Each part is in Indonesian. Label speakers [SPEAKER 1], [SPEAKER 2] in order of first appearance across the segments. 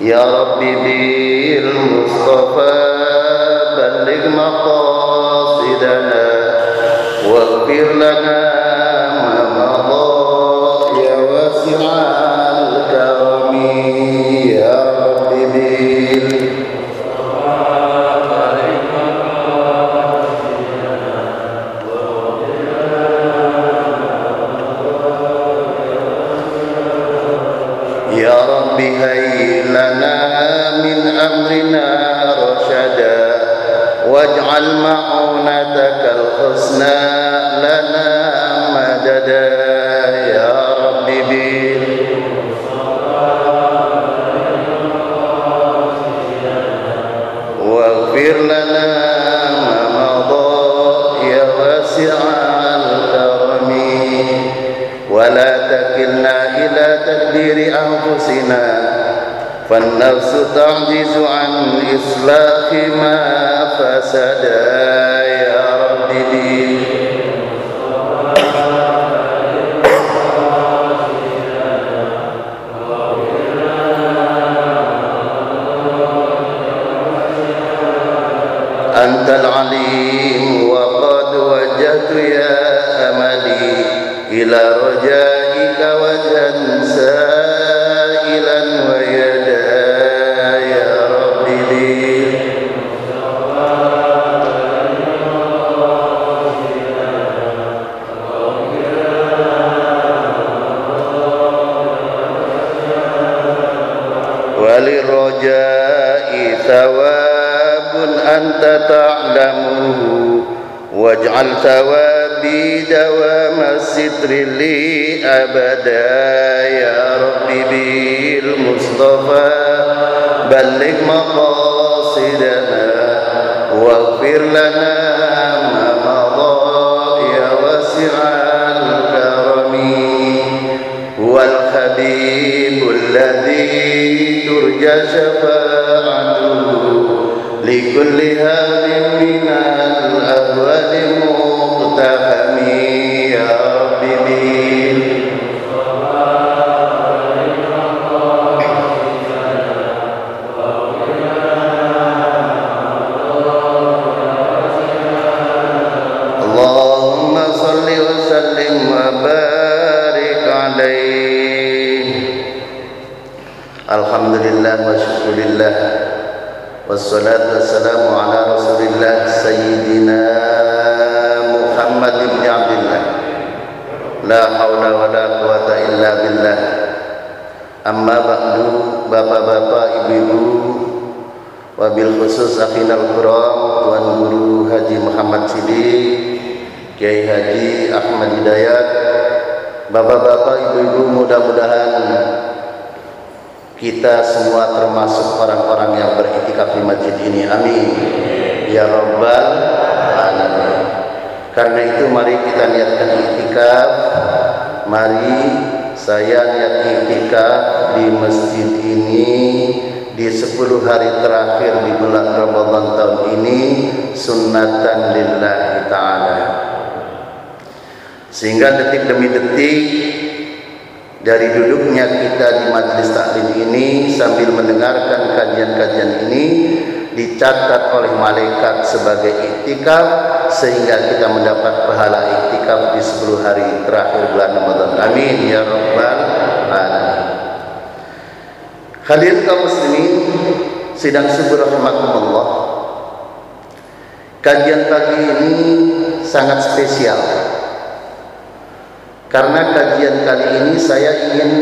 [SPEAKER 1] يا رب بالمصطفى بلغ مقاصدنا واغفر لنا ما مضى يا واسع وللرجاء ثواب أنت تعلمه. واجعل ثوابي دوام الستر لي أبدا يا رب بالمصطفى. بلغ مقاصدنا واغفر لنا ترجى شفاعته لكل هاد من والسلام على رسول الله سيدنا محمد بن عبد الله لا حول ولا قوة إلا بالله أما بعد Bapak-bapak, ibu-ibu Wabil khusus Akhinal Quram Tuan Guru Haji Muhammad Sidik Kiai Haji Ahmad Hidayat Bapak-bapak, ibu-ibu mudah-mudahan kita semua termasuk orang-orang yang beriktikaf di masjid ini. Amin. Ya Rabbal Alamin. Karena itu mari kita niatkan iktikaf. Mari saya niat iktikaf di masjid ini di 10 hari terakhir di bulan Ramadan tahun ini sunnatan lillahi ta'ala sehingga detik demi detik dari duduknya kita di majelis taklim ini sambil mendengarkan kajian-kajian ini dicatat oleh malaikat sebagai iktikaf sehingga kita mendapat pahala iktikaf di 10 hari terakhir bulan Ramadan. Amin ya rabbal alamin. Hadirin kaum muslimin sidang subuh rahimakumullah. Kajian pagi ini sangat spesial. Karena kajian kali ini saya ingin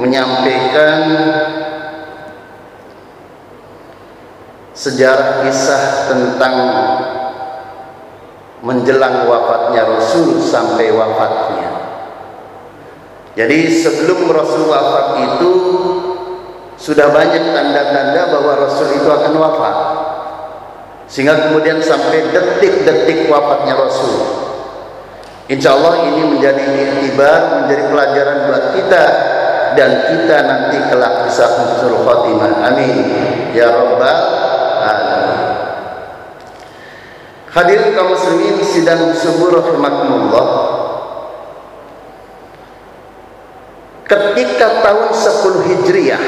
[SPEAKER 1] menyampaikan sejarah kisah tentang menjelang wafatnya Rasul sampai wafatnya. Jadi sebelum Rasul wafat itu sudah banyak tanda-tanda bahwa Rasul itu akan wafat. Sehingga kemudian sampai detik-detik wafatnya Rasul. Insya Allah ini menjadi iktibar, menjadi pelajaran buat kita dan kita nanti kelak bisa husnul khotimah. Amin. Ya Rabbal alamin. Hadirin kaum muslimin sidang subuh rahimakumullah. Ketika tahun 10 Hijriah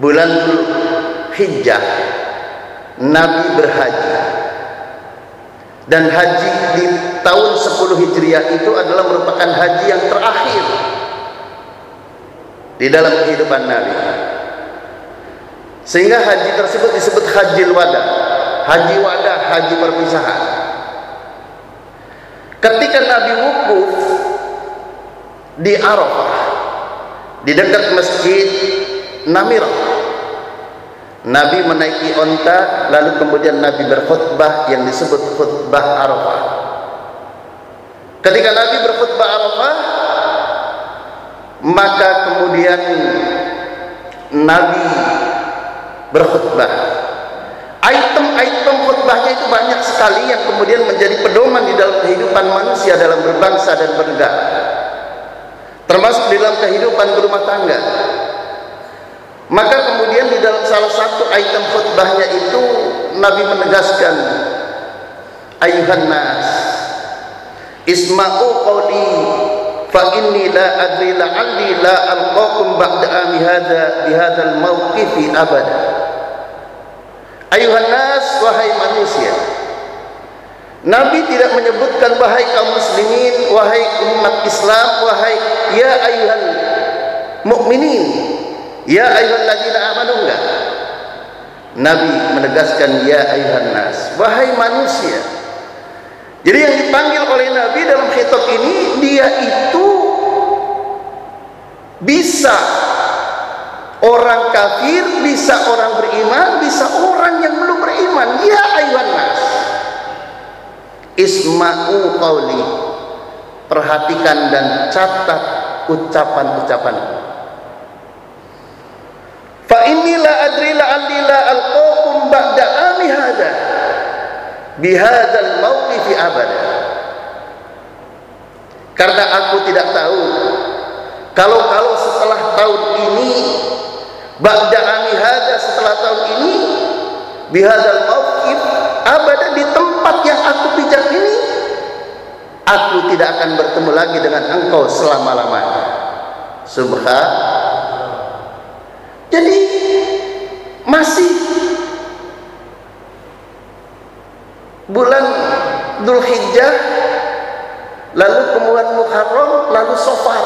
[SPEAKER 1] bulan Hijjah Nabi berhaji dan haji di tahun 10 Hijriah itu adalah merupakan haji yang terakhir di dalam kehidupan Nabi. Sehingga haji tersebut disebut haji wada haji wada haji perpisahan. Ketika Nabi wukuf di Arafah di dekat masjid Namirah Nabi menaiki onta lalu kemudian Nabi berkhutbah yang disebut khutbah Arafah. Ketika Nabi berkhutbah Arafah maka kemudian Nabi berkhutbah. Item-item khutbahnya itu banyak sekali yang kemudian menjadi pedoman di dalam kehidupan manusia dalam berbangsa dan bernegara. Termasuk di dalam kehidupan berumah tangga maka kemudian di dalam salah satu item khutbahnya itu Nabi menegaskan ayuhan nas isma'u qawli fa inni la adri la'alli la alqakum ba'da ami hadha bihadzal mawqifi abada. Ayuhan nas wahai manusia Nabi tidak menyebutkan wahai kaum muslimin wahai umat Islam wahai ya ayuhan mukminin ya ayyuhalladzina amanu enggak Nabi menegaskan ya ayuhan nas wahai manusia jadi yang dipanggil oleh Nabi dalam khitab ini dia itu bisa orang kafir, bisa orang beriman, bisa orang yang belum beriman. Ya ayuhan nas. Isma'u qawli. Perhatikan dan catat ucapan-ucapan. Fa inilah adrila alila alqakum ba'da ami hada. Bihadzal mauqifi abada. Karena aku tidak tahu kalau-kalau setelah tahun ini ba'da ami hada setelah tahun ini bihadzal mauqif abada di tempat yang aku pijak ini aku tidak akan bertemu lagi dengan engkau selama-lamanya. Subhan jadi masih bulan Dzulhijjah lalu kemudian Muharram lalu Safar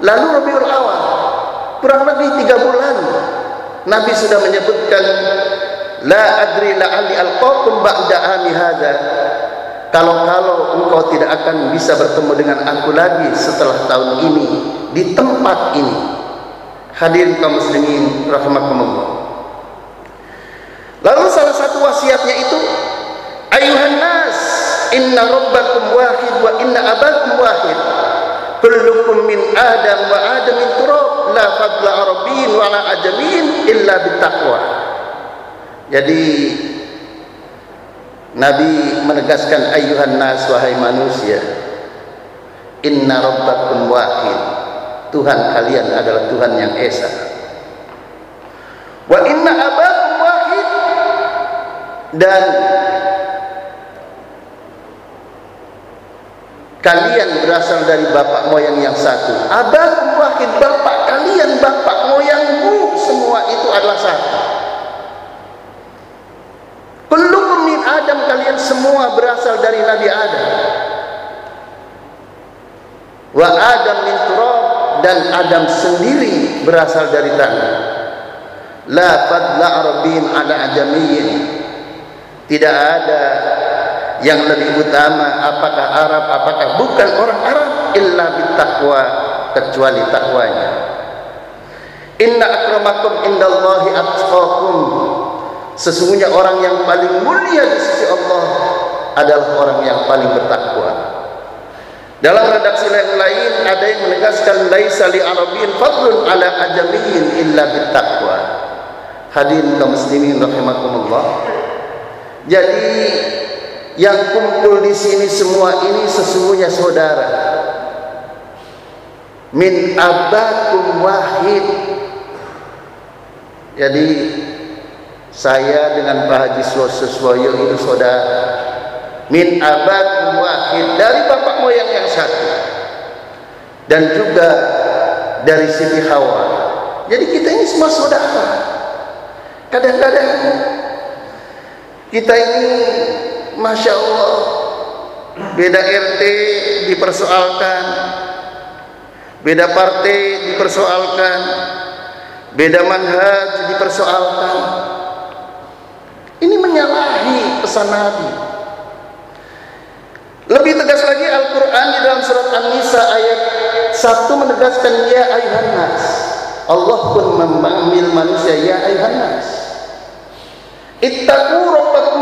[SPEAKER 1] lalu Rabiul Awal. Kurang lebih tiga bulan Nabi sudah menyebutkan la adri la'ali alqakum ba'da ami hadha. Kalau-kalau engkau tidak akan bisa bertemu dengan aku lagi setelah tahun ini di tempat ini hadirin kaum muslimin rahimakumullah. Lalu salah satu wasiatnya itu ayuhan nas inna rabbakum wahid wa inna abakum wahid. Kullukum min adam wa adam min turab la fadla arabiyyin wa la ajamin illa bittaqwa jadi Nabi menegaskan ayuhan nas wahai manusia inna rabbakum wahid Tuhan kalian adalah Tuhan yang esa. Wa inna abakum wahid. Dan kalian berasal dari bapak moyang yang satu. Abakum wahid bapak kalian bapak moyangmu semua itu adalah satu. Kullukum min adam kalian semua berasal dari Nabi Adam. Wa Adam min dan Adam sendiri berasal dari tanah. La fadla arabin ala ajamiyin. Tidak ada yang lebih utama apakah Arab apakah bukan orang Arab illa bittaqwa kecuali takwanya. Inna akramakum indallahi atqakum. Sesungguhnya orang yang paling mulia di sisi Allah adalah orang yang paling bertakwa dalam redaksi yang lain ada yang menegaskan laisa li arabiyyin fadlun ala ajamiyyin illa bittaqwa. Hadirin kaum muslimin rahimakumullah. Jadi yang kumpul di sini semua ini sesungguhnya saudara. Min abakum wahid. Jadi saya dengan Pak Haji Suswoyo itu saudara min abakum wahid. Dari bapak moyang yang satu. Dan juga dari Siti Hawa. Jadi kita ini semua saudara. Kadang-kadang kita ini Masya Allah Beda RT dipersoalkan. Beda partai dipersoalkan. Beda manhaj dipersoalkan. Ini menyalahi pesan Nabi Lebih tegas lagi Al-Quran di dalam surat An-Nisa ayat 1 menegaskan Ya ayuhan nas. Allah pun memanggil manusia Ya ayuhan nas. Ittaqu rabbakum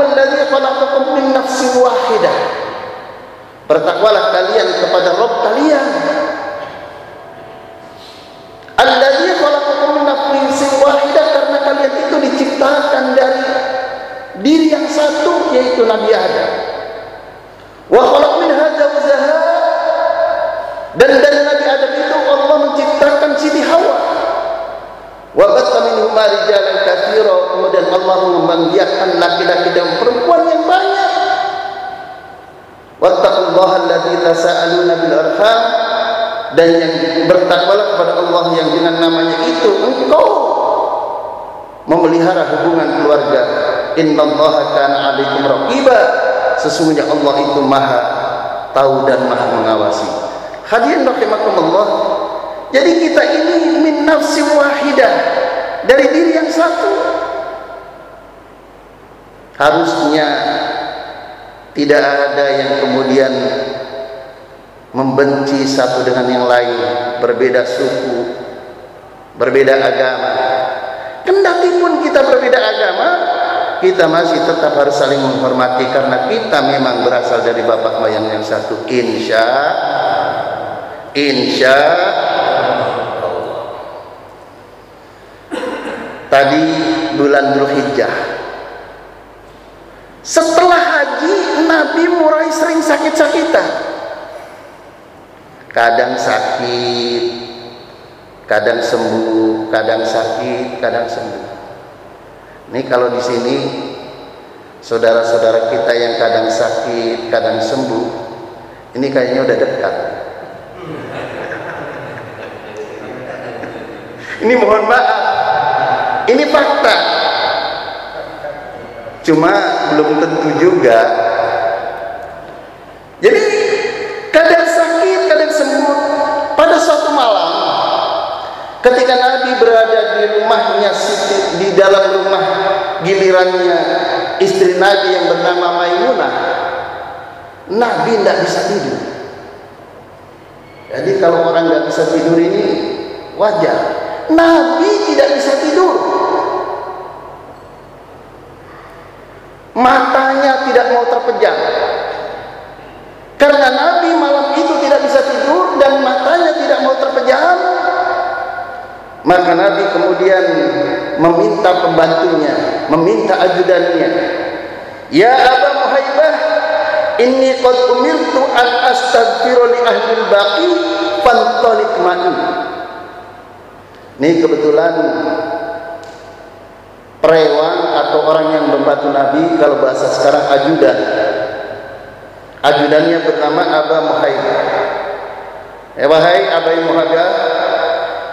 [SPEAKER 1] keluarga. Innallaha kana 'alaikum raqiba. Sesungguhnya Allah itu maha tahu dan maha mengawasi. Hadirin rahimakumullah. Jadi kita ini min nafsi wahidah. Dari diri yang satu. Harusnya tidak ada yang kemudian membenci satu dengan yang lain, berbeda suku, berbeda agama. Kendati pun kita berbeda agama, kita masih tetap harus saling menghormati karena kita memang berasal dari bapak moyang yang satu. Insya Insya Tadi bulan Dzulhijjah. Setelah haji Nabi mulai sering sakit-sakitan kadang sakit kadang sembuh kadang sakit kadang sembuh ini kalau di sini saudara-saudara kita yang kadang sakit kadang sembuh ini kayaknya udah dekat. Ini mohon maaf. Ini fakta. Cuma belum tentu juga. Jadi kadang sakit kadang sembuh pada suatu malam ketika Nabi berada di rumahnya di dalam rumah gilirannya istri Nabi yang bernama Maimunah Nabi tidak bisa tidur. Jadi kalau orang nggak bisa tidur ini wajar. Nabi tidak bisa tidur. Matanya tidak mau terpejam. Karena Nabi malam itu tidak bisa tidur dan matanya tidak mau terpejam, maka Nabi kemudian meminta pembantunya, meminta ajudannya. Ya Aba Muhaibah, inni qad umirtu an astaghfiru li ahli baqi fantalik ma'i. Ini kebetulan perewang atau orang yang membantu Nabi kalau bahasa sekarang ajudan ajudannya bernama Aba Muhaib ya wahai Aba Muhaib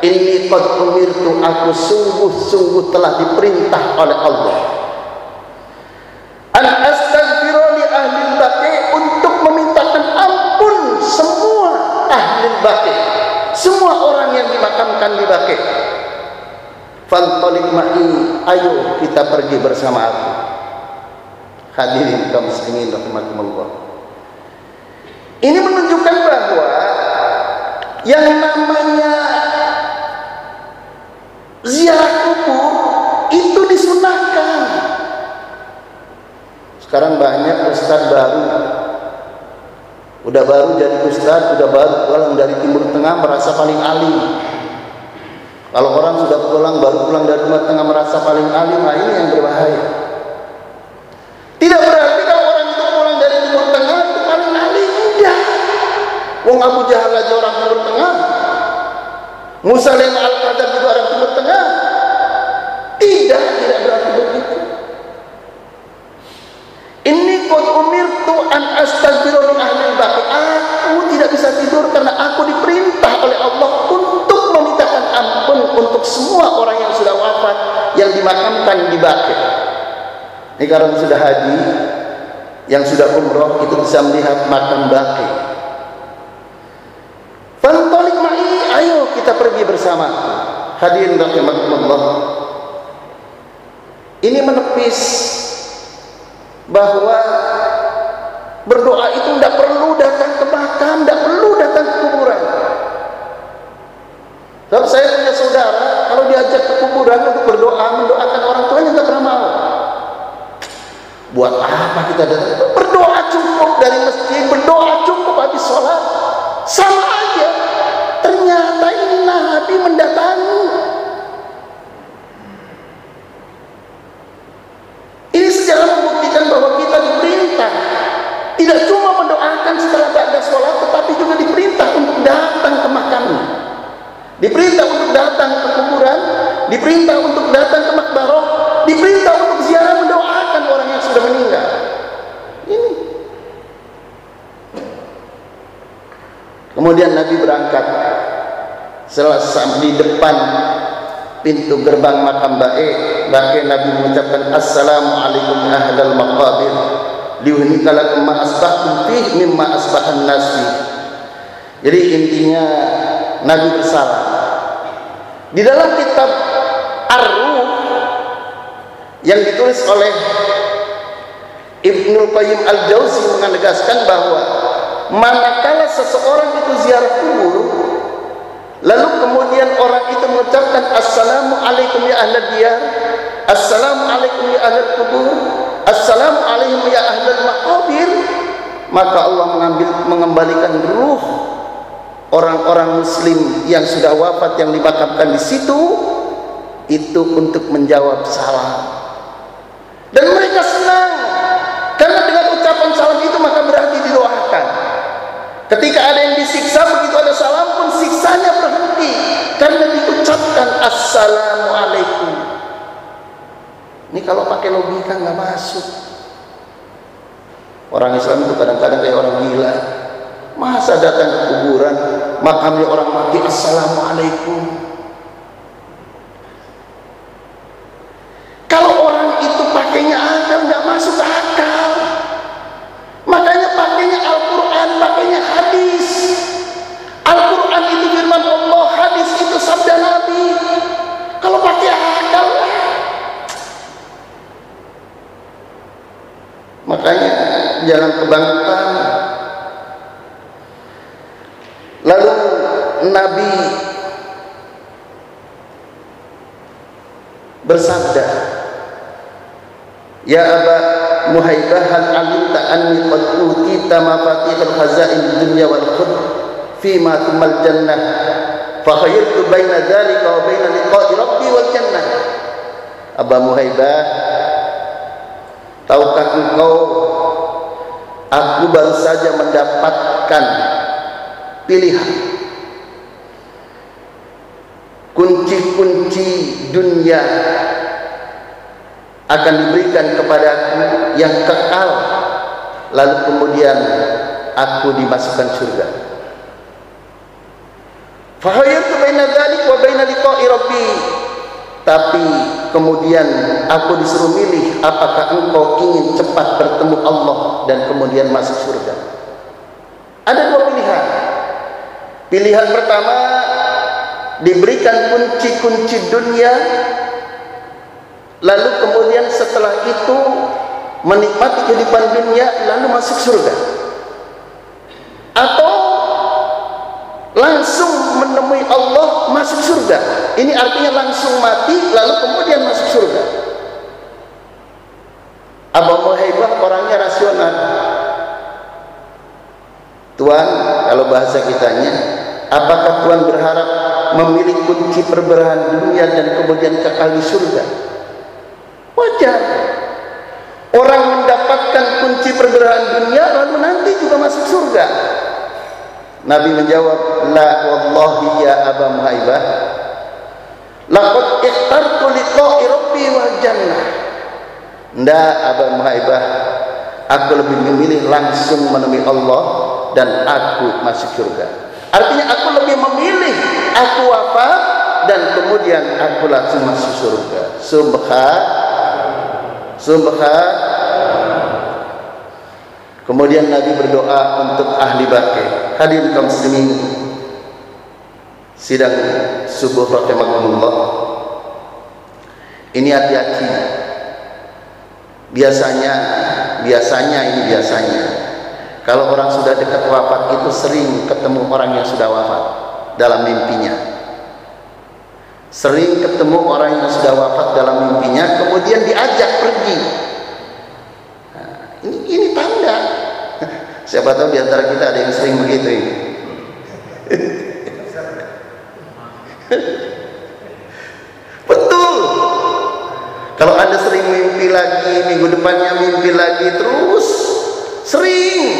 [SPEAKER 1] ini qad umirtu aku sungguh-sungguh telah diperintah oleh Allah. An astaghfiru li ahli baqi untuk memintakan ampun semua ahli baqi semua orang yang dimakamkan di baqi. Fantalik ma'i ayo kita pergi bersama aku. Hadirin kaum muslimin rahimakumullah. Ini menunjukkan bahwa yang namanya Sekarang banyak ustaz baru udah baru jadi ustaz, udah baru pulang dari timur tengah merasa paling alim. Kalau orang sudah pulang baru pulang dari timur tengah merasa paling alim, nah ini yang berbahaya. Tidak berarti kalau orang itu pulang dari timur tengah itu paling alim, tidak. Wong Abu Jahal aja orang timur tengah. Musa Al-Qadar juga Allah untuk memintakan ampun untuk semua orang yang sudah wafat yang dimakamkan di Baqi. Ini karena sudah haji, yang sudah umroh itu bisa melihat makam Baqi. Fantolik ma'i, ayo kita pergi bersama. Hadirin rahimakumullah. Ini menepis bahwa berdoa itu tidak perlu datang ke makam, tidak perlu datang ke kuburan. Kalau saya punya saudara, kalau diajak ke kuburan untuk berdoa, mendoakan orang tuanya nggak pernah mau. Buat apa kita datang? Berdoa cukup dari masjid, berdoa cukup habis sholat. Sama aja. Ternyata ini Nabi mendatangi. Ini sejarah membuktikan bahwa kita diperintah tidak cuma diperintah untuk datang ke makbaroh, diperintah untuk ziarah mendoakan orang yang sudah meninggal. Ini. Kemudian Nabi berangkat setelah di depan pintu gerbang makam Bae, Bae Nabi mengucapkan Assalamualaikum ahlal maqabir liuhnika lakum ma asbahtum fih mimma nasi. Jadi intinya Nabi bersalah. Di dalam kitab Ar-Ruh yang ditulis oleh Ibnu Qayyim Al-Jauzi menegaskan bahwa manakala seseorang itu ziarah kubur lalu kemudian orang itu mengucapkan assalamualaikum ya ahli diyar assalamualaikum ya ahli kubur assalamualaikum ya ahli maqabir maka Allah mengambil mengembalikan ruh orang-orang muslim yang sudah wafat yang dimakamkan di situ itu untuk menjawab salam. Dan mereka senang. Karena dengan ucapan salam itu maka berarti didoakan. Ketika ada yang disiksa begitu ada salam pun siksanya berhenti. Karena diucapkan assalamualaikum. Ini kalau pakai logika nggak masuk. Orang Islam itu kadang-kadang kayak orang gila. Masa datang ke kuburan makamnya orang mati assalamualaikum. Kalau orang itu pakainya akal nggak masuk akal. Makanya pakainya Al-Quran, pakainya hadis. Al-Quran itu firman Allah, hadis itu sabda Nabi. Kalau pakai akal, makanya jangan kebangkitan Lalu Nabi bersabda, Ya Aba Muhaibah hal alimta anni qad utita mafatihul khazain dunya wal khud fi ma tumal jannah. Fa khayyartu baina dzalika wa baina liqa'i rabbi wal jannah. Aba Muhaibah tahukah engkau aku baru saja mendapatkan pilihan. Kunci-kunci dunia akan diberikan kepada aku yang kekal. Lalu kemudian aku dimasukkan surga. Fahayatu baina wa baina tapi kemudian aku disuruh milih apakah engkau ingin cepat bertemu Allah dan kemudian masuk surga. Ada dua pilihan. Pilihan pertama diberikan kunci-kunci dunia lalu kemudian setelah itu menikmati kehidupan dunia lalu masuk surga. Atau langsung menemui Allah masuk surga. Ini artinya langsung mati lalu kemudian masuk surga. Abu Muhaibah orangnya rasional. Tuhan kalau bahasa kitanya apakah Tuhan berharap memilih kunci perberahan dunia dan kemudian kekal di surga wajar. Orang mendapatkan kunci perberahan dunia lalu nanti juga masuk surga. Nabi menjawab la wallahi ya Aba Muhaibah. Laqad ikhtartu liqa'i rabbi wal jannah. Ndak Aba Muhaibah aku lebih memilih langsung menemui Allah dan aku masuk surga. Artinya aku lebih memilih aku wafat dan kemudian aku langsung masuk surga. Subhan subhan kemudian Nabi berdoa untuk ahli baki hadir kaum muslimin. Sidang subuh rahimakumullah ini hati-hati. Biasanya biasanya ini biasanya. Kalau orang sudah dekat wafat itu sering ketemu orang yang sudah wafat dalam mimpinya sering ketemu orang yang sudah wafat dalam mimpinya kemudian diajak pergi. Nah, ini, ini tanda. Siapa tahu di antara kita ada yang sering begitu ini. Betul. Kalau anda sering mimpi lagi minggu depannya mimpi lagi terus Sering.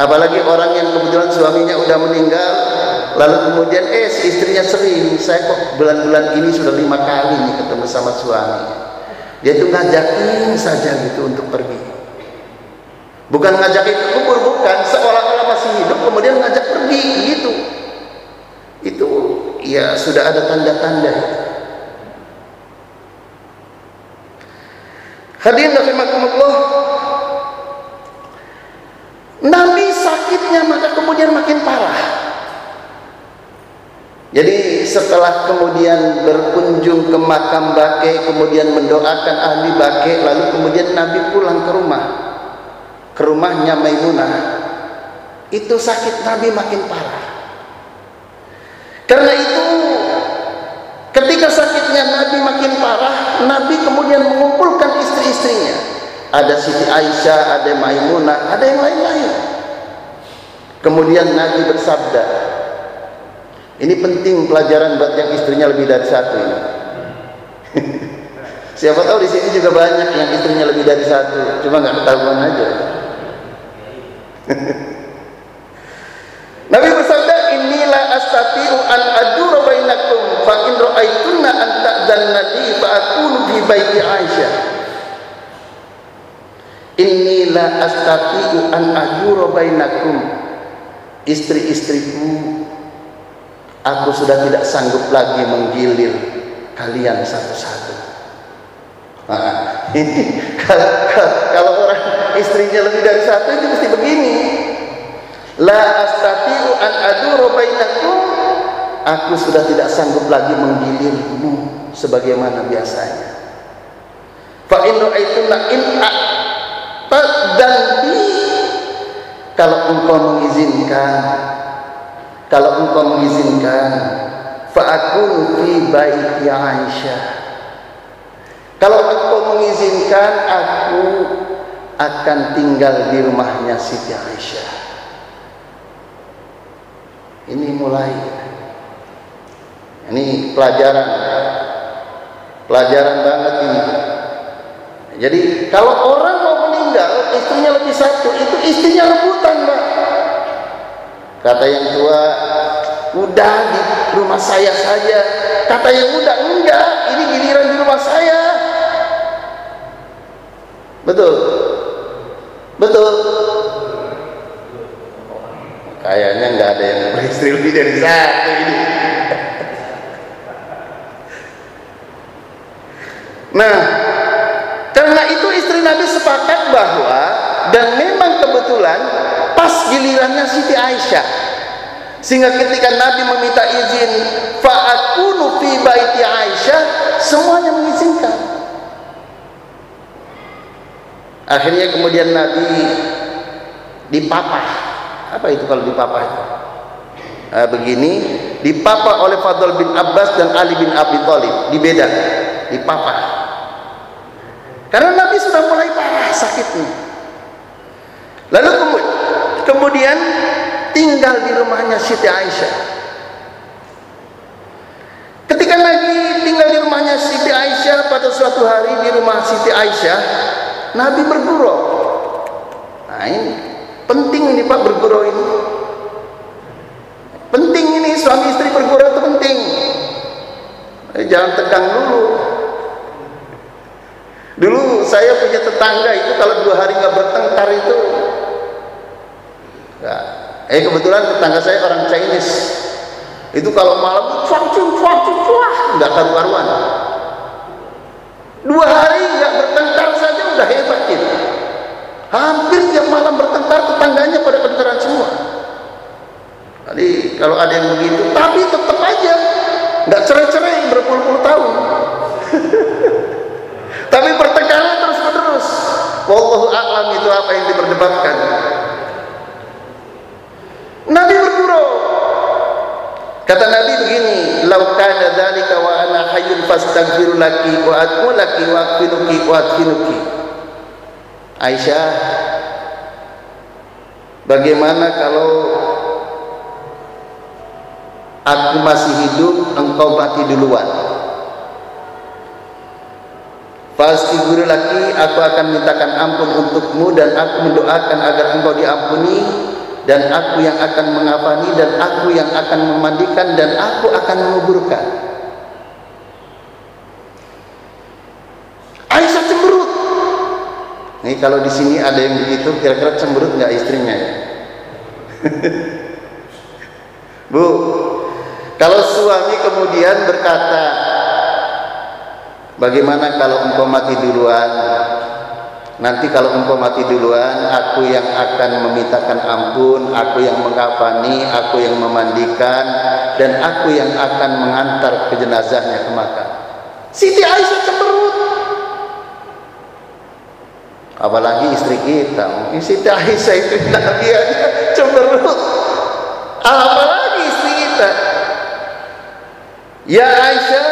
[SPEAKER 1] Apalagi orang yang kebetulan suaminya udah meninggal, lalu kemudian eh istrinya sering, saya kok bulan-bulan ini sudah lima kali nih ketemu sama suami. Dia tuh ngajakin saja gitu untuk pergi. Bukan ngajakin ke kubur, bukan. Seolah-olah masih hidup, kemudian ngajak pergi gitu. Itu ya sudah ada tanda-tanda. Hadirin rahimakumullah Nabi sakitnya maka kemudian makin. Jadi setelah kemudian berkunjung ke makam Bake, kemudian mendoakan ahli Bake, lalu kemudian Nabi pulang ke rumah, ke rumahnya Maimunah. Itu sakit Nabi makin parah. Karena itu ketika sakitnya Nabi makin parah, Nabi kemudian mengumpulkan istri-istrinya ada Siti Aisyah, ada Maimunah, ada yang lain-lain. Kemudian Nabi bersabda, ini penting pelajaran buat yang istrinya lebih dari satu ini. Siapa tahu di sini juga banyak yang istrinya lebih dari satu, cuma nggak ketahuan aja. Nabi bersabda, inilah astati'u an adura bainakum fa in ra'aitunna an ta'dhanna li fa akunu fi baiti Aisyah. Inilah astati'u an ajura bainakum Istri-istriku Aku sudah tidak sanggup lagi menggilir kalian satu-satu. Nah, kalau, orang istrinya lebih dari satu itu mesti begini. La astati'u an ajura bainakum. Aku sudah tidak sanggup lagi menggilirmu sebagaimana biasanya. Fa in ra'aytunna in dan bi. Kalau engkau mengizinkan kalau engkau mengizinkan fa'akun fi baiti Aisyah. Kalau engkau mengizinkan aku akan tinggal di rumahnya Siti Aisyah. Ini mulai. Ini pelajaran. Pelajaran banget ini. Jadi kalau orang mau meninggal istrinya lebih satu. Itu istrinya rebutan mbak kata yang tua udah di rumah saya saja. Kata yang muda enggak ini giliran di rumah saya. Betul? Betul? Kayaknya nggak ada yang beristri lebih dari satu ini nah karena itu istri Nabi sepakat bahwa dan memang kebetulan pas gilirannya Siti Aisyah. Sehingga ketika Nabi meminta izin fa'akunu fi baiti Aisyah, semuanya mengizinkan. Akhirnya kemudian Nabi dipapah. Apa itu kalau dipapah? Nah, begini, dipapah oleh Fadl bin Abbas dan Ali bin Abi Thalib, dibeda, dipapah. Karena Nabi sudah mulai parah sakitnya. Lalu kemudian tinggal di rumahnya Siti Aisyah. Ketika Nabi tinggal di rumahnya Siti Aisyah pada suatu hari di rumah Siti Aisyah, Nabi bergurau. Nah ini penting ini Pak bergurau ini. Penting ini suami istri bergurau itu penting. Eh, jangan tegang dulu. Dulu saya punya tetangga itu kalau dua hari nggak bertengkar itu. Eh kebetulan tetangga saya orang Chinese, itu kalau malam cuak cuak cuak nggak karu-karuan. Dua hari nggak bertengkar saja udah hebat kita. Hampir tiap malam bertengkar tetangganya pada bertengkar semua. Jadi kalau ada yang begitu tapi tetap aja. Nggak cerai-cerai berpuluh-puluh tahun. Tapi bertengkarnya terus menerus wallahu a'lam itu apa yang diperdebatkan Nabi bergurau. Kata Nabi begini lau kana dzalika wa ana hayyun fastaghfiru laki wa atmu laki wa akfinuki wa atfinuki Aisyah bagaimana kalau aku masih hidup engkau mati duluan? Pasti guru laki aku akan mintakan ampun untukmu dan aku mendoakan agar engkau diampuni dan aku yang akan mengafani dan aku yang akan memandikan dan aku akan menguburkan. Aisyah cemberut. Nih kalau di sini ada yang begitu kira-kira cemberut nggak istrinya? Bu kalau suami kemudian berkata, bagaimana kalau engkau mati duluan? Nanti kalau engkau mati duluan, aku yang akan memintakan ampun, aku yang mengkafani, aku yang memandikan, dan aku yang akan mengantar ke jenazahnya ke makam. Siti Aisyah cemberut. Apalagi istri kita, Siti Aisyah itu Nabi aja cemberut. Apalagi istri kita. Ya Aisyah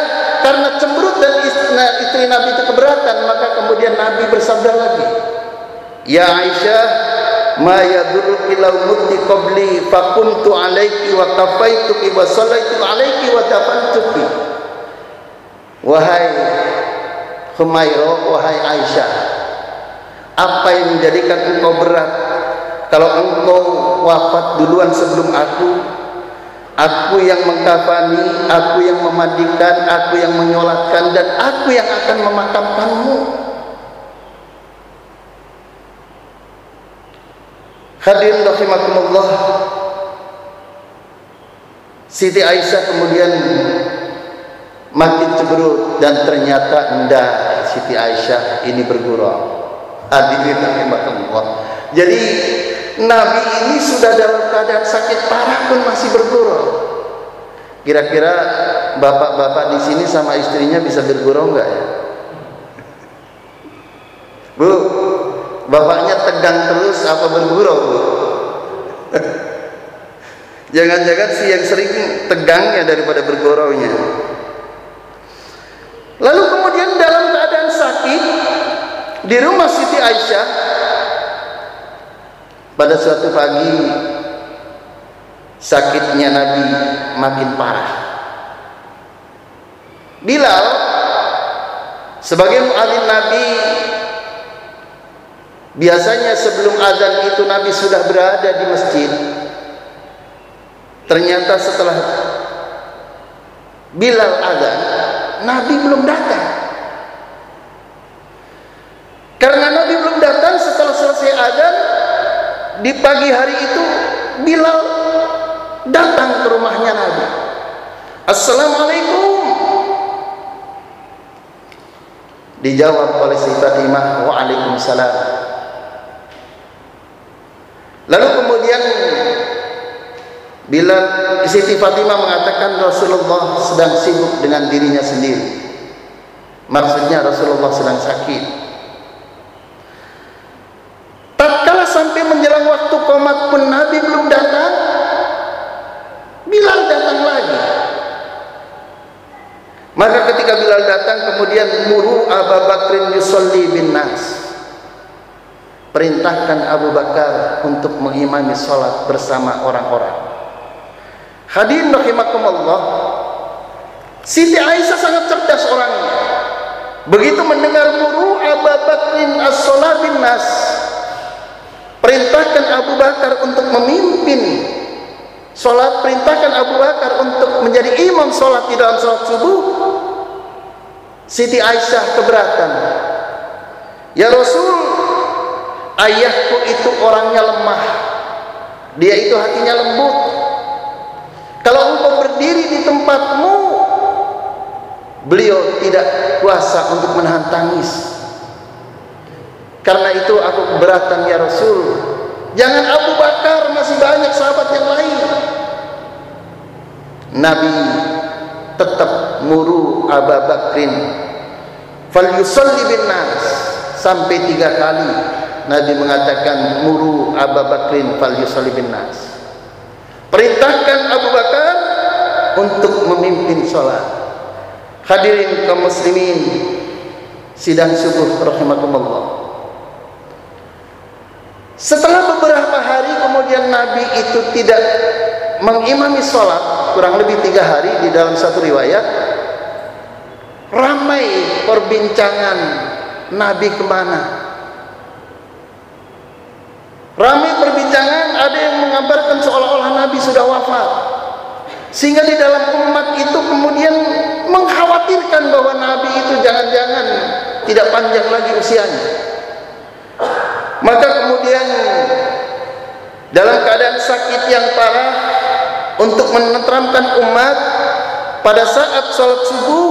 [SPEAKER 1] karena cemberut dan istri, istri Nabi itu keberatan maka kemudian Nabi bersabda lagi Ya Aisyah ma yadurruki law mutti qabli fa kuntu alayki wa kafaituki wa sallaitu alayki wa dafantuki. Wahai Humaira wahai Aisyah apa yang menjadikan engkau berat? Kalau engkau wafat duluan sebelum aku Aku yang mengkafani, aku yang memandikan, aku yang menyolatkan dan aku yang akan memakamkanmu. Hadirin rahimakumullah. Siti Aisyah kemudian makin cemberut dan ternyata enggak Siti Aisyah ini bergurau. Hadirin rahimakumullah. Jadi Nabi ini sudah dalam keadaan sakit parah pun masih bergurau. Kira-kira bapak-bapak di sini sama istrinya bisa bergurau enggak ya? Bu, bapaknya tegang terus apa bergurau, Bu? Jangan-jangan si yang sering tegangnya daripada berguraunya. Lalu kemudian dalam keadaan sakit di rumah Siti Aisyah pada suatu pagi sakitnya Nabi makin parah. Bilal sebagai muadzin Nabi biasanya sebelum azan itu Nabi sudah berada di masjid. Ternyata setelah Bilal azan, Nabi belum datang. Karena Nabi belum datang setelah selesai azan, di pagi hari itu Bilal datang ke rumahnya Nabi. Assalamualaikum. Dijawab oleh si Fatimah Waalaikumsalam. Lalu kemudian Bilal Siti Fatimah mengatakan Rasulullah sedang sibuk dengan dirinya sendiri. Maksudnya Rasulullah sedang sakit sampai menjelang waktu komat pun Nabi belum datang Bilal datang lagi. Maka ketika Bilal datang kemudian muru Abu Bakrin yusolli bin nas. Perintahkan Abu Bakar untuk mengimami sholat bersama orang-orang. Hadirin rahimakumullah Siti Aisyah sangat cerdas orangnya. Begitu mendengar muru Abu Bakrin as-sholat bin nas Perintahkan Abu Bakar untuk memimpin Sholat perintahkan Abu Bakar untuk menjadi imam sholat di dalam sholat subuh. Siti Aisyah keberatan. Ya Rasul Ayahku itu orangnya lemah. Dia itu hatinya lembut. Kalau engkau berdiri di tempatmu, beliau tidak kuasa untuk menahan tangis. Karena itu aku keberatan ya Rasul. Jangan Abu Bakar, masih banyak sahabat yang lain. Nabi tetap muru Abu Bakrin fal yusalli bin nas sampai tiga kali Nabi mengatakan muru Abu Bakrin fal yusalli bin nas perintahkan Abu Bakar untuk memimpin sholat hadirin kaum muslimin sidang subuh rahimakumullah setelah beberapa hari kemudian Nabi itu tidak mengimami sholat kurang lebih tiga hari di dalam satu riwayat ramai perbincangan Nabi ke mana? Ramai perbincangan ada yang mengabarkan seolah-olah Nabi sudah wafat. Sehingga di dalam umat itu kemudian mengkhawatirkan bahwa Nabi itu jangan-jangan tidak panjang lagi usianya maka kemudian dalam keadaan sakit yang parah untuk menenteramkan umat pada saat sholat subuh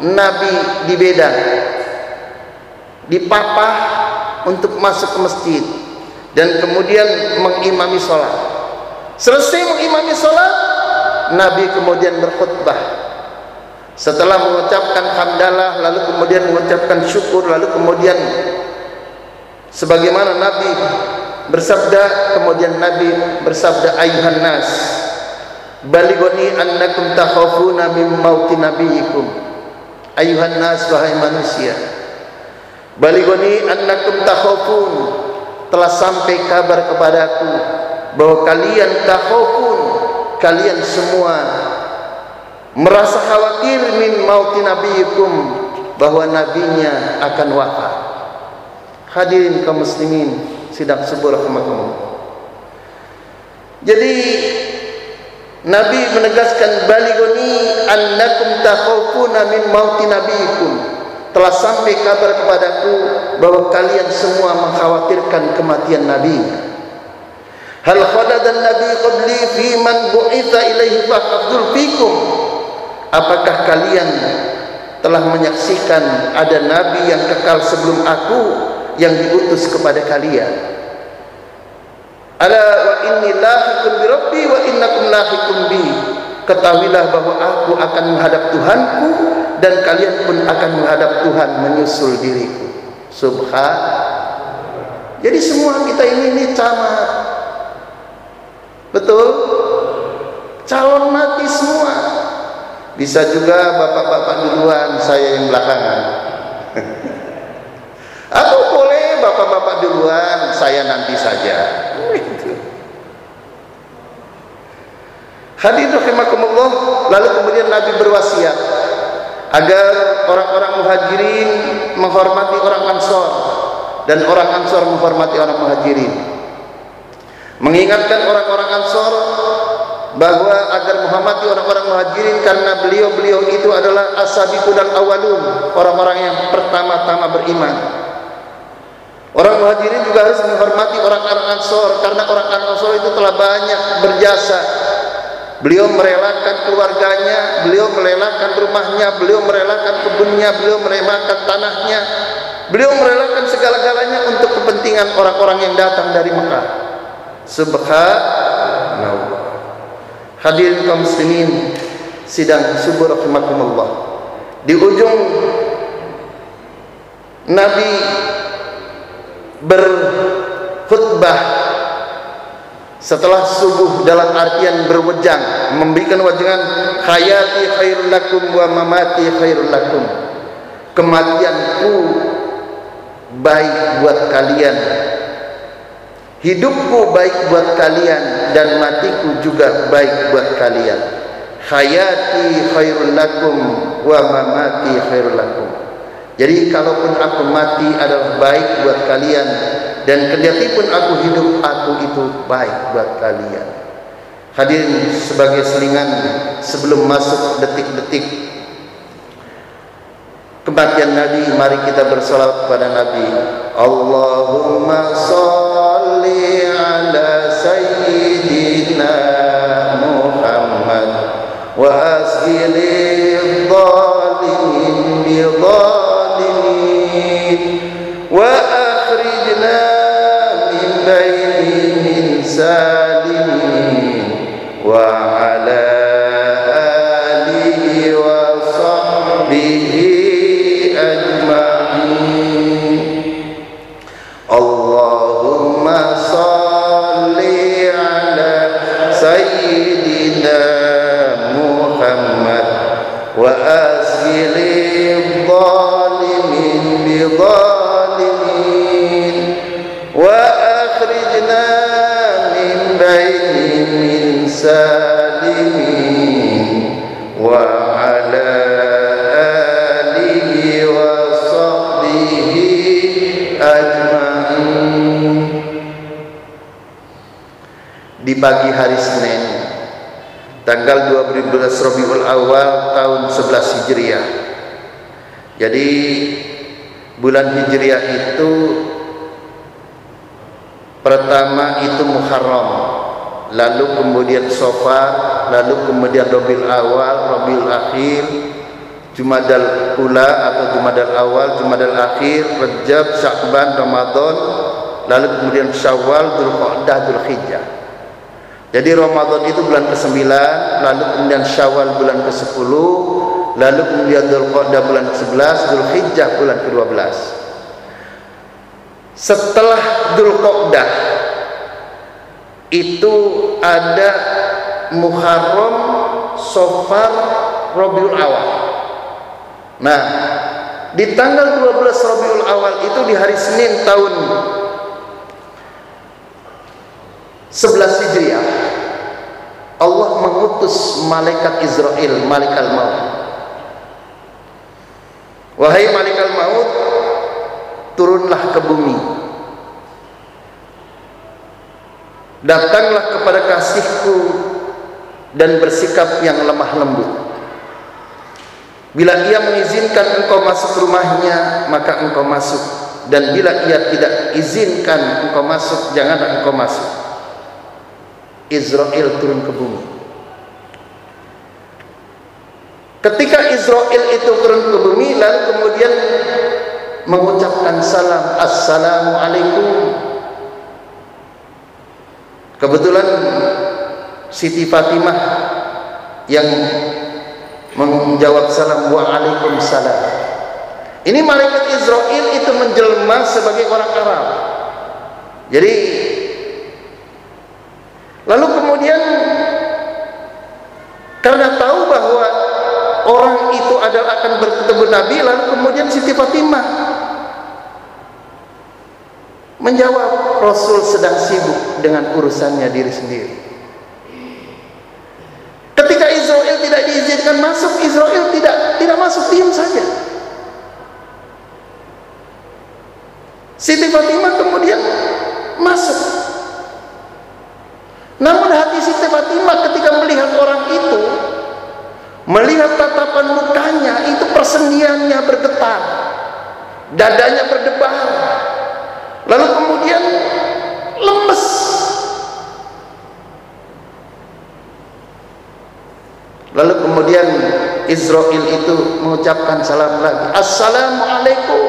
[SPEAKER 1] Nabi di beda dipapah untuk masuk ke masjid dan kemudian mengimami sholat. Selesai mengimami sholat Nabi kemudian berkhutbah. Setelah mengucapkan hamdalah lalu kemudian mengucapkan syukur lalu kemudian sebagaimana Nabi bersabda kemudian Nabi bersabda ayuhan nas balighani annakum takhafuna min mauti nabiyikum. Ayuhan nas wahai manusia balighani annakum takhafun. Telah sampai kabar kepadaku bahwa kalian takhafun kalian semua merasa khawatir min mauti nabiyikum bahwa nabinya akan wafat hadirin kaum muslimin sidang subuh rahmatullah jadi Nabi menegaskan baligoni annakum takhafuna min mauti nabiikum telah sampai kabar kepadaku bahwa kalian semua mengkhawatirkan kematian Nabi. Hal khaladan Nabi qabli fi man bu'itha ilaihi faqadul fikum. Apakah kalian telah menyaksikan ada nabi yang kekal sebelum aku yang diutus kepada kalian? Ala wa inni lahiqun bi rabbi wa innakum lahiqun bi. Ketahuilah bahwa aku akan menghadap Tuhanku dan kalian pun akan menghadap Tuhan menyusul diriku. Subhan. Jadi semua kita ini ini camat. Betul? Calon mati semua. Bisa juga bapak-bapak duluan, saya yang belakangan. Atau boleh bapak-bapak duluan, saya nanti saja. Hadirin rahimakumullah, lalu kemudian Nabi berwasiat agar orang-orang muhajirin menghormati orang ansor dan orang ansor menghormati orang muhajirin. Mengingatkan orang-orang ansor bahwa agar menghormati orang-orang muhajirin karena beliau-beliau itu adalah asabiqun al-awwalun, orang-orang yang pertama-tama beriman. Orang muhajirin juga harus menghormati orang-orang ansor karena orang ansor itu telah banyak berjasa Beliau merelakan keluarganya, beliau merelakan rumahnya, beliau merelakan kebunnya, beliau merelakan tanahnya. Beliau merelakan segala-galanya untuk kepentingan orang-orang yang datang dari Mekah. Subhanallah. Hadirin kaum muslimin, sidang subuh rahimakumullah. Di ujung Nabi berkhutbah setelah subuh dalam artian berwejang memberikan wajangan hayati khairul lakum wa mamati khairul lakum. Kematianku baik buat kalian. Hidupku baik buat kalian dan matiku juga baik buat kalian. Hayati khairul lakum wa mamati khairul lakum jadi kalaupun aku mati adalah baik buat kalian dan kendati pun aku hidup aku itu baik buat kalian. Hadirin sebagai selingan sebelum masuk detik-detik kematian Nabi mari kita bersolat kepada Nabi Allahumma salli ala sayyidina Muhammad wa asgili dhalimin bi Allah. Pagi hari Senin tanggal 12 Rabiul Awal tahun 11 Hijriah. Jadi bulan Hijriah itu pertama itu Muharram, lalu kemudian Safar, lalu kemudian Rabiul Awal, Rabiul Akhir, Jumadal Ula atau Jumadal Awal, Jumadal Akhir, Rajab, Syakban, Ramadan, lalu kemudian Syawal, Dzulqa'dah, Dzulhijjah. Jadi Ramadan itu bulan ke-9, lalu kemudian Syawal bulan ke-10, lalu kemudian Dzulqa'dah bulan ke-11, Dzulhijjah bulan ke-12. Setelah Dzulqa'dah itu ada Muharram, Safar, Rabiul Awal. Nah, di tanggal 12 Rabiul Awal itu di hari Senin tahun 11 Hijriah Allah mengutus malaikat Israel, malaikat maut. Wahai malaikat maut, turunlah ke bumi. Datanglah kepada kasihku dan bersikap yang lemah lembut. Bila ia mengizinkan engkau masuk rumahnya, maka engkau masuk. Dan bila ia tidak izinkan engkau masuk, janganlah engkau masuk. Israel turun ke bumi. Ketika Israel itu turun ke bumi, lalu kemudian mengucapkan salam, Assalamualaikum. Kebetulan Siti Fatimah yang menjawab salam Waalaikumsalam. Ini malaikat Israel itu menjelma sebagai orang Arab. Jadi Lalu kemudian karena tahu bahwa orang itu adalah akan bertemu Nabi, lalu kemudian Siti Fatimah menjawab Rasul sedang sibuk dengan urusannya diri sendiri. Ketika Israel tidak diizinkan masuk, Israel tidak tidak masuk diam saja. Siti Fatimah kemudian masuk namun hati Siti Fatimah ketika melihat orang itu, melihat tatapan mukanya, itu persendiannya bergetar, dadanya berdebar, lalu kemudian lemes. Lalu kemudian Israel itu mengucapkan salam lagi. Assalamualaikum.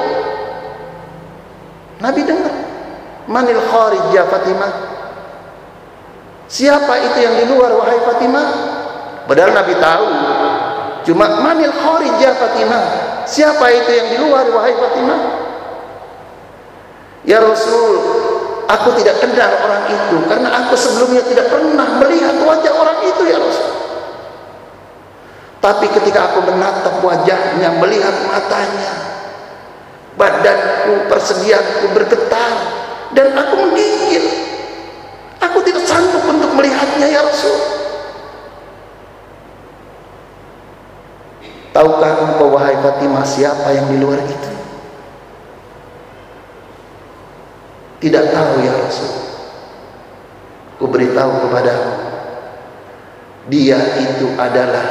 [SPEAKER 1] Nabi dengar. Manil kharij ya Fatimah. Siapa itu yang di luar wahai Fatimah? Padahal Nabi tahu. Cuma manil kharijah Fatimah. Siapa itu yang di luar wahai Fatimah? Ya Rasul, aku tidak kenal orang itu karena aku sebelumnya tidak pernah melihat wajah orang itu ya Rasul. Tapi ketika aku menatap wajahnya, melihat matanya, badanku, persediaanku bergetar dan aku menggigil. Aku tidak sanggup untuk melihatnya ya Rasul. Tahukah engkau wahai Fatimah siapa yang di luar itu? Tidak tahu ya Rasul. Ku beritahu kepadamu. Dia itu adalah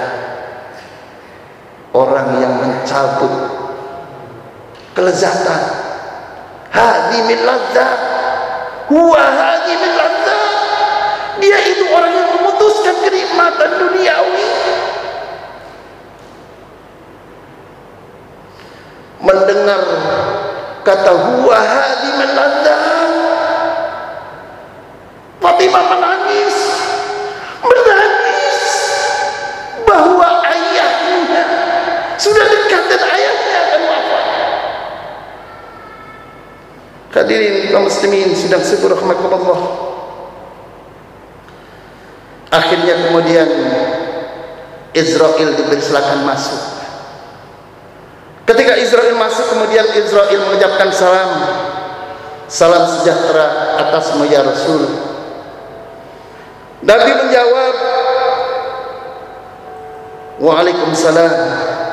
[SPEAKER 1] orang yang mencabut kelezatan. Hadi min ladzat. Huwa hadi min ladzat. Dia itu orang yang memutuskan kenikmatan duniawi. Mendengar kata huwa hadi menandang. Fatimah menangis. Menangis. Bahwa ayahnya sudah dekat dan ayahnya akan wafat. Hadirin kaum muslimin sedang syukur rahmatullah akhirnya kemudian Israel dipersilakan masuk. Ketika Israel masuk kemudian Israel mengucapkan salam. Salam sejahtera atasmu ya Rasul. Nabi menjawab Waalaikumsalam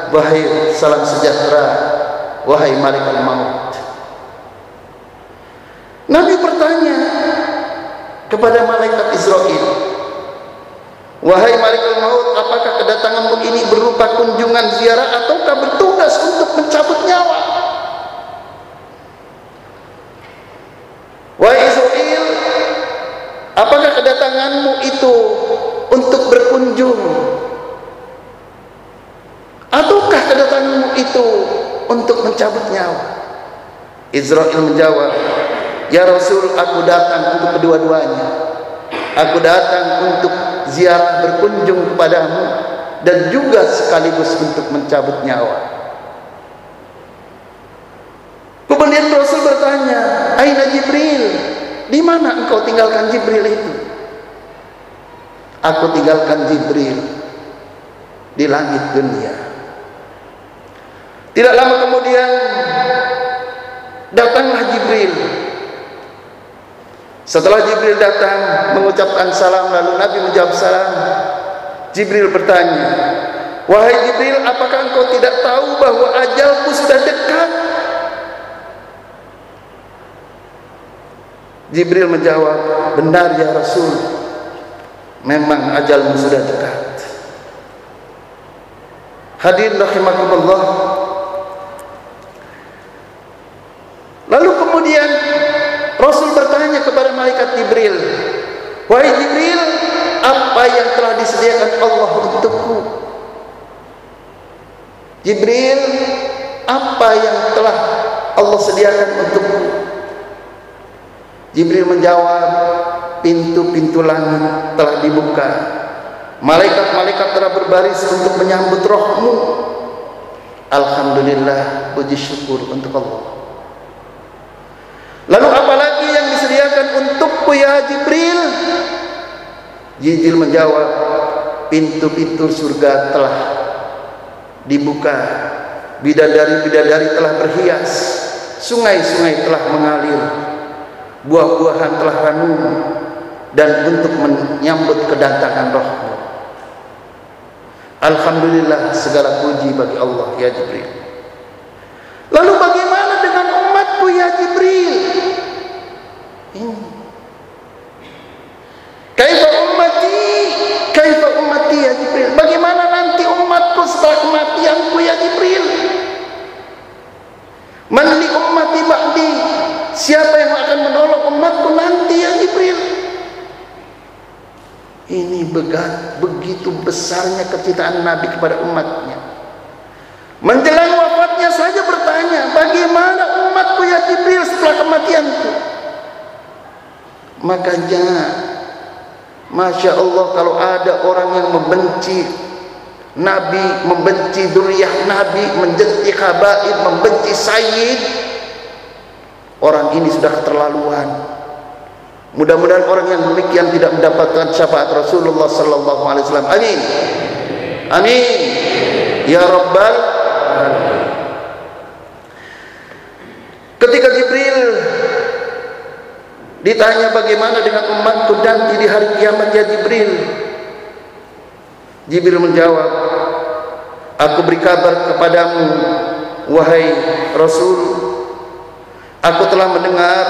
[SPEAKER 1] Wahai salam sejahtera Wahai malaikat maut. Nabi bertanya kepada malaikat Israel Wahai malaikat maut Apakah kedatanganmu ini berupa kunjungan ziarah Ataukah bertugas untuk mencabut nyawa Wahai Israel Apakah kedatanganmu itu untuk berkunjung? Ataukah kedatanganmu itu untuk mencabut nyawa? Israel menjawab, Ya Rasul, aku datang untuk kedua-duanya. Aku datang untuk ziarah berkunjung kepadamu dan juga sekaligus untuk mencabut nyawa. Kemudian Rasul bertanya, Aina Jibril? Di mana engkau tinggalkan Jibril itu? Aku tinggalkan Jibril di langit dunia. Tidak lama kemudian datanglah Jibril. Setelah Jibril datang mengucapkan salam lalu Nabi menjawab salam. Jibril bertanya, "Wahai Jibril, apakah engkau tidak tahu bahwa ajalku sudah dekat?" Jibril menjawab, benar ya Rasul. Memang ajalmu sudah dekat. Hadir rahimakumullah. Lalu kemudian Rasul bertanya kepada malaikat Jibril, "Wahai Jibril, apa yang telah disediakan Allah untukku?" Jibril, apa yang telah Allah sediakan untukku? Jibril menjawab, pintu-pintu langit telah dibuka. Malaikat-malaikat telah berbaris untuk menyambut rohmu. Alhamdulillah, puji syukur untuk Allah. Lalu apalagi disediakan untukku ya Jibril? Jibril menjawab, pintu-pintu surga telah dibuka. Bidadari-bidadari telah berhias. Sungai-sungai telah mengalir buah-buahan telah ranum dan untuk menyambut kedatangan rohmu Alhamdulillah segala puji bagi Allah ya Jibril lalu bagaimana dengan umatku ya Jibril kaifa ummati kaifa ummati ya Jibril bagaimana nanti umatku setelah kematianku ya Jibril man li ummati ba'di Siapa yang akan menolong umatku nanti ya Jibril? Ini begat, begitu besarnya kecintaan Nabi kepada umatnya. Menjelang wafatnya saja bertanya, bagaimana umatku ya Jibril setelah kematianku? Makanya, Masya Allah kalau ada orang yang membenci Nabi, membenci duriyah Nabi, membenci khabaib, membenci sayyid, Orang ini sudah keterlaluan. Mudah-mudahan orang yang demikian tidak mendapatkan syafaat Rasulullah wasallam. Amin. Amin. Ya Rabbal Ketika Jibril ditanya bagaimana dengan umatku nanti di hari kiamat ya Jibril. Jibril menjawab, Aku beri kabar kepadamu wahai Rasul Aku telah mendengar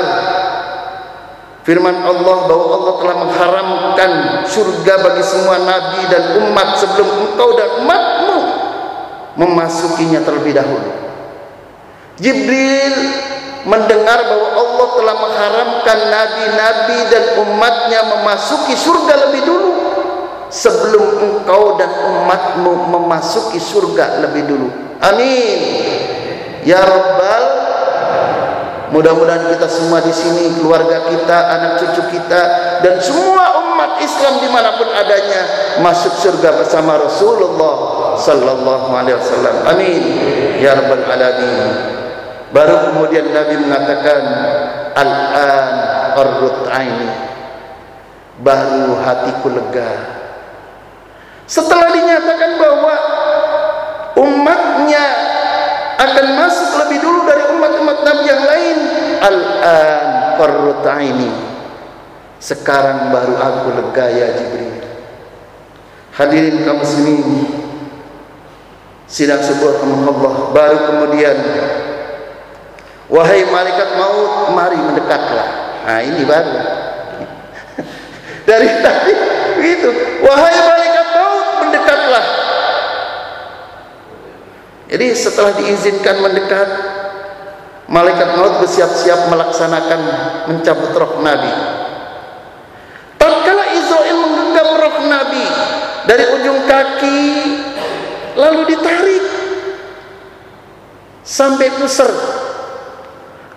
[SPEAKER 1] firman Allah bahwa Allah telah mengharamkan surga bagi semua nabi dan umat sebelum engkau dan umatmu memasukinya terlebih dahulu. Jibril mendengar bahwa Allah telah mengharamkan nabi-nabi dan umatnya memasuki surga lebih dulu sebelum engkau dan umatmu memasuki surga lebih dulu. Amin. Ya Rabbal Mudah-mudahan kita semua di sini, keluarga kita, anak cucu kita, dan semua umat Islam di mana pun adanya masuk surga bersama Rasulullah Sallallahu Alaihi Wasallam. Amin. Ya Rabbal Alamin. Baru kemudian Nabi mengatakan, Al-an qarrut aini. Baru hatiku lega. Setelah dinyatakan bahwa umatnya akan masuk lebih dulu dari umat-umat Nabi yang lain al-an qarrat aini sekarang baru aku lega ya Jibril hadirin kaum muslimin sidang sebuah Allah baru kemudian wahai malaikat maut mari mendekatlah nah ini baru dari tadi begitu wahai malaikat maut mendekatlah jadi setelah diizinkan mendekat, malaikat maut bersiap-siap melaksanakan mencabut roh Nabi. Tatkala Israel menggenggam roh Nabi dari ujung kaki, lalu ditarik sampai pusar.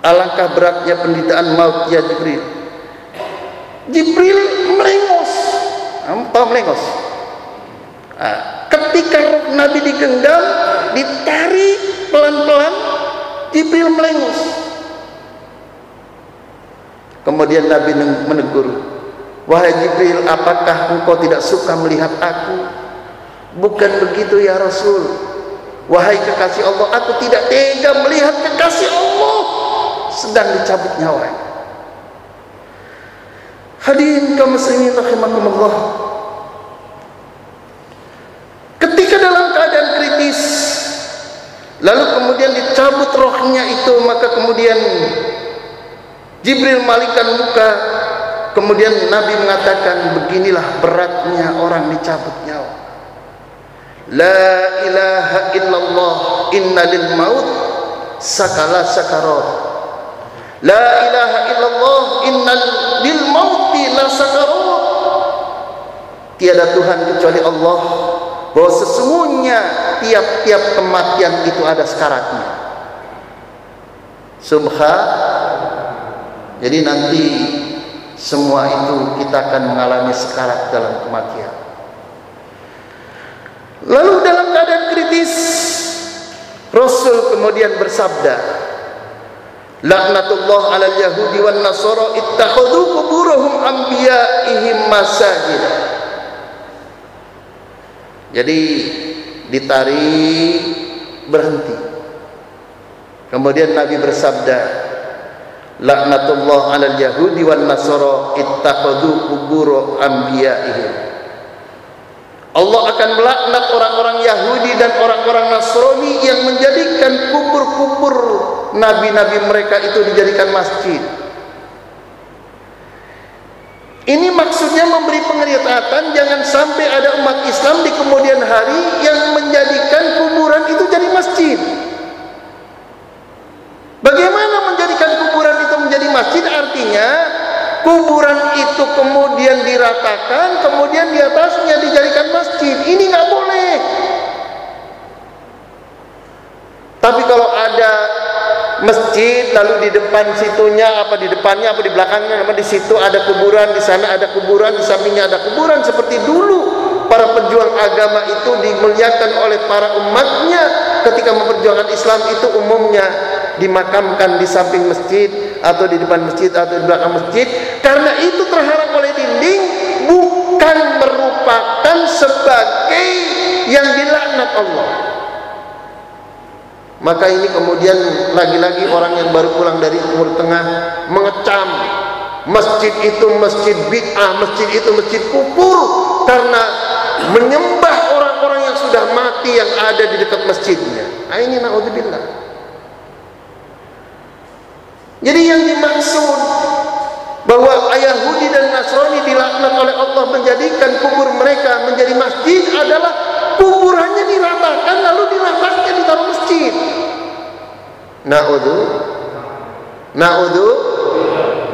[SPEAKER 1] Alangkah beratnya penderitaan maut ya Jibril. Jibril melengos. Tahu melengos? Nah, ketika roh Nabi digenggam, ditarik pelan-pelan Jibril melengos kemudian Nabi menegur wahai Jibril apakah engkau tidak suka melihat aku bukan begitu ya Rasul wahai kekasih Allah aku tidak tega melihat kekasih Allah sedang dicabut nyawa. Hadirin kaum muslimin rahimakumullah. Ketika dalam keadaan kritis lalu kemudian dicabut rohnya itu maka kemudian Jibril malikan muka. Kemudian Nabi mengatakan beginilah beratnya orang dicabut nyawa. La ilaha illallah inna lil maut sakala sakarat La ilaha illallah inna lil mauti la sakarat Tiada Tuhan kecuali Allah bahwa sesungguhnya tiap-tiap kematian itu ada sekaratnya. Subha jadi nanti semua itu kita akan mengalami sekarat dalam kematian. Lalu dalam keadaan kritis Rasul kemudian bersabda Laknatullah ala yahudi wan nasara ittakhadhu quburahum anbiya'ihim masajid jadi ditarik berhenti. Kemudian Nabi bersabda, Laknatullah 'alal yahudi wan nasara ittakhadhu qubur anbiya'ihim. Allah akan melaknat orang-orang Yahudi dan orang-orang Nasrani yang menjadikan kubur-kubur nabi-nabi mereka itu dijadikan masjid. Ini maksudnya memberi penglihatan jangan sampai ada umat Islam di kemudian hari yang menjadikan kuburan itu jadi masjid. Bagaimana menjadikan kuburan itu menjadi masjid? Artinya kuburan itu kemudian diratakan, kemudian di atasnya dijadikan masjid. Ini nggak boleh. Tapi kalau ada masjid lalu di depan situnya apa di depannya apa di belakangnya apa di situ ada kuburan di sana ada kuburan di sampingnya ada kuburan. Seperti dulu para pejuang agama itu dimuliakan oleh para umatnya ketika memperjuangkan Islam itu umumnya dimakamkan di samping masjid atau di depan masjid atau di belakang masjid. Karena itu terhalang oleh dinding bukan merupakan sebagai yang dilaknat Allah maka ini kemudian lagi-lagi orang yang baru pulang dari Timur Tengah mengecam masjid itu masjid bid'ah, masjid itu masjid kufur karena menyembah orang-orang yang sudah mati yang ada di dekat masjidnya. Nah, ini naudzubillah. Jadi yang dimaksud bahwa Yahudi dan Nasrani dilaknat oleh Allah menjadikan kubur mereka menjadi masjid adalah kuburannya diratakan lalu diratakan di dalam masjid. Na'udhu na'udhu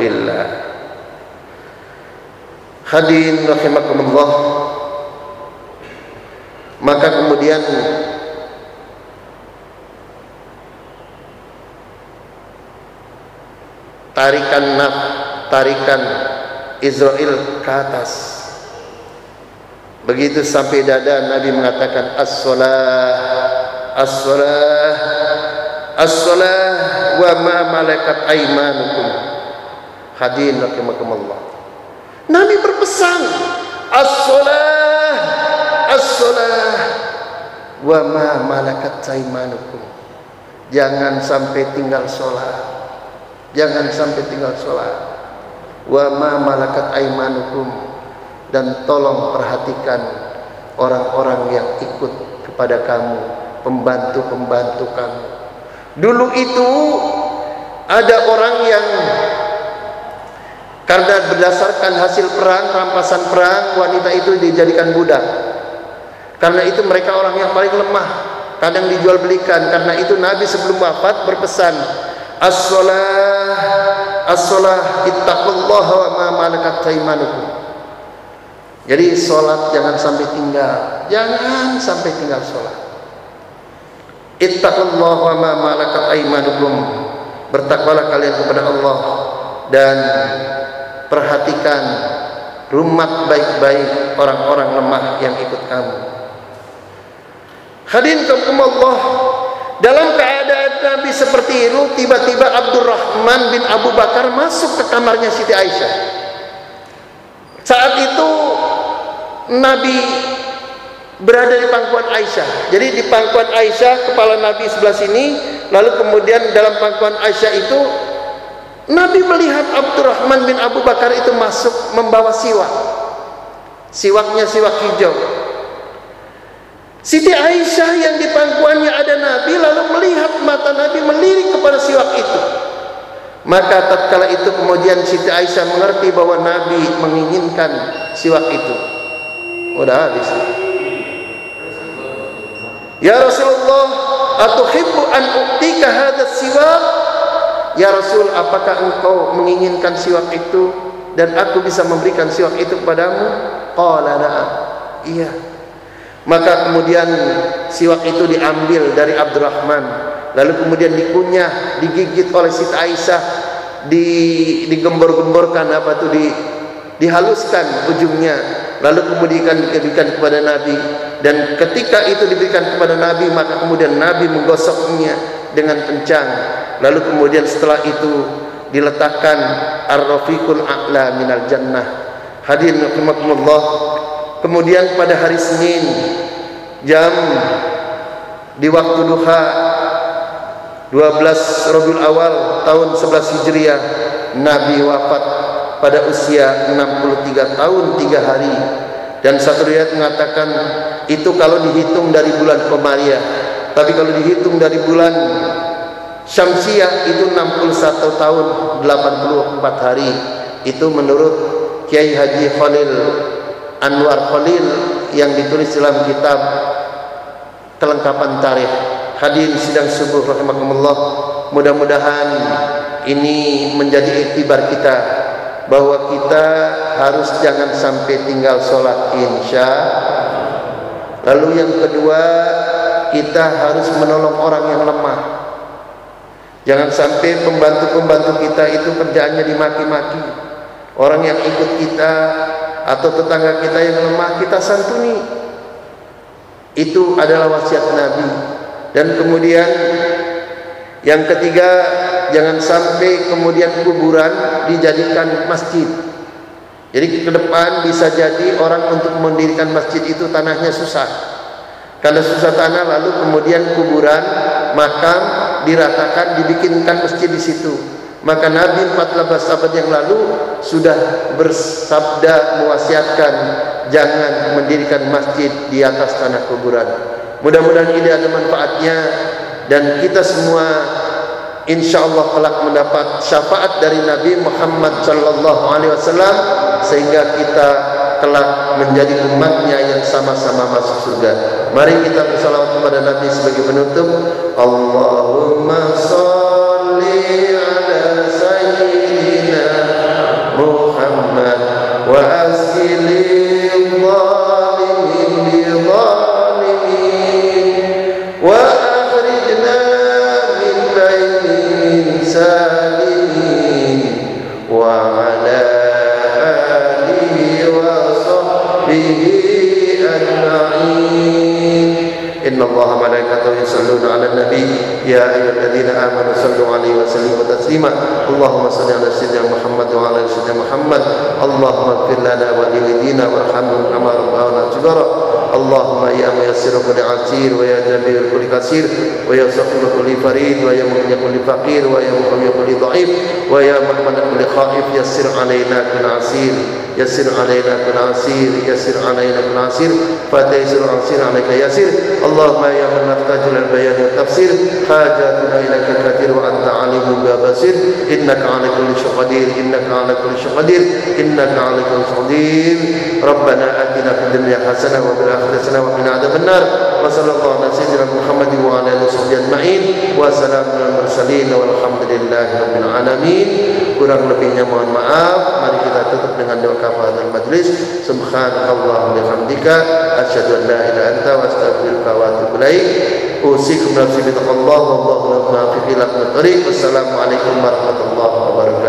[SPEAKER 1] billah. Hadirin rahimakumullah. Maka kemudian tarikan naf tarikan Israel ke atas. Begitu sampai dada Nabi mengatakan as-salah as-salah as-salah wa ma malakat aimanukum hadirin rahimakumullah. Nabi berpesan as-salah as-salah wa ma malakat aimanukum jangan sampai tinggal sholat jangan sampai tinggal sholat wa ma malakat aimanukum dan tolong perhatikan orang-orang yang ikut kepada kamu pembantu-pembantu kamu. Dulu itu ada orang yang karena berdasarkan hasil perang rampasan perang wanita itu dijadikan budak. Karena itu mereka orang yang paling lemah kadang dijual belikan karena itu Nabi sebelum wafat berpesan as-salah as-salah ittaqullaha wa ma malakat jadi salat jangan sampai tinggal. Jangan sampai tinggal salat ittaqullaha wa ma malakat aymanukum. Bertakwalah kalian kepada Allah dan perhatikan rumah baik-baik orang-orang lemah yang ikut kamu. Hadirin Allah. Dalam keadaan Nabi seperti itu, tiba-tiba Abdurrahman bin Abu Bakar masuk ke kamarnya Siti Aisyah. Saat itu Nabi berada di pangkuan Aisyah. Jadi di pangkuan Aisyah, kepala Nabi sebelah sini, lalu kemudian dalam pangkuan Aisyah itu Nabi melihat Abdurrahman bin Abu Bakar itu masuk membawa siwak. Siwaknya siwak hijau. Siti Aisyah yang di pangkuannya ada Nabi lalu melihat mata Nabi melirik kepada siwak itu. Maka tatkala itu kemudian Siti Aisyah mengerti bahwa Nabi menginginkan siwak itu. Udah habis. Ya Rasulullah, atuhibbu an uktika hadzal siwak? Ya Rasul, apakah engkau menginginkan siwak itu dan aku bisa memberikan siwak itu kepadamu? Qala na'am. Iya. Maka kemudian siwak itu diambil dari Abdurrahman, lalu kemudian dikunyah, digigit oleh Siti Aisyah, di digembor-gemborkan apa tuh di dihaluskan ujungnya, lalu kemudian diberikan kepada Nabi. Dan ketika itu diberikan kepada Nabi maka kemudian Nabi menggosoknya dengan kencang, lalu kemudian setelah itu diletakkan ar-rafiqul a'la minal jannah. Hadirin rahimakumullah. Kemudian pada hari Senin jam di waktu duha 12 Rabiul Awal tahun 11 Hijriah Nabi wafat pada usia 63 tahun 3 hari. Dan satu riwayat mengatakan itu kalau dihitung dari bulan Komariah tapi kalau dihitung dari bulan Syamsiah itu 61 tahun 84 hari. Itu menurut Kiai Haji Khalil Anwar Khalil yang ditulis dalam kitab kelengkapan tarikh. Hadirin sidang subuh rahimakumullah. Mudah-mudahan ini menjadi iktibar kita bahwa kita harus jangan sampai tinggal sholat insya lalu yang kedua kita harus menolong orang yang lemah. Jangan sampai pembantu-pembantu kita itu kerjaannya dimaki-maki. Orang yang ikut kita atau tetangga kita yang lemah kita santuni. Itu adalah wasiat Nabi. Dan kemudian yang ketiga jangan sampai kemudian kuburan dijadikan masjid. Jadi ke depan bisa jadi orang untuk mendirikan masjid itu tanahnya susah. Karena susah tanah lalu kemudian kuburan makam diratakan dibikinkan masjid di situ. Maka Nabi 14 abad yang lalu sudah bersabda mewasiatkan jangan mendirikan masjid di atas tanah kuburan. Mudah-mudahan ini ada manfaatnya dan kita semua insya Allah kelak mendapat syafaat dari Nabi Muhammad sallallahu alaihi wasallam sehingga kita kelak menjadi umatnya yang sama-sama masuk surga. Mari kita bersalawat kepada Nabi sebagai penutup. Allahumma يا أيها الذين آمنوا صلوا عليه وسلموا تسليما. اللهم صل على سيدنا محمد وعلى سيدنا محمد. اللهم اغفر لنا ولوالدينا وارحمهم كما ربنا صغارا. اللهم يا ميسر كل عسير ويا جبير كل كثير ويا سخر كل فريد ويا مغني كل فقير ويا مقوي كل ضعيف ويا محمد كل خائف يسر علينا كل عسير يسر علينا كل عسير يسر علينا كل عسير فتيسر عسير عليك يسير اللهم يا من نحتاج إلى البيان والتفسير حاجاتنا إليك كثير وأنت عليم بصير إنك على كل شيء قدير إنك على كل شيء قدير إنك على كل شيء قدير ربنا أتنا في الدنيا حسنه وفي الاخره حسنه وقنا عذاب النار وصلى الله على سيدنا محمد وعلى اله وصحبه اجمعين وسلام على المرسلين والحمد لله رب العالمين kurang lebihnya mohon maaf mari kita tutup dengan doa kafaratul majlis subhanallah bihamdika asyhadu an la ilaha illa anta wa astaghfiruka wa atubu ilaik usikum nafsi bi taqwallah wallahu la muwaffiq ila aqwamit thoriq wassalamu alaikum warahmatullahi wabarakatuh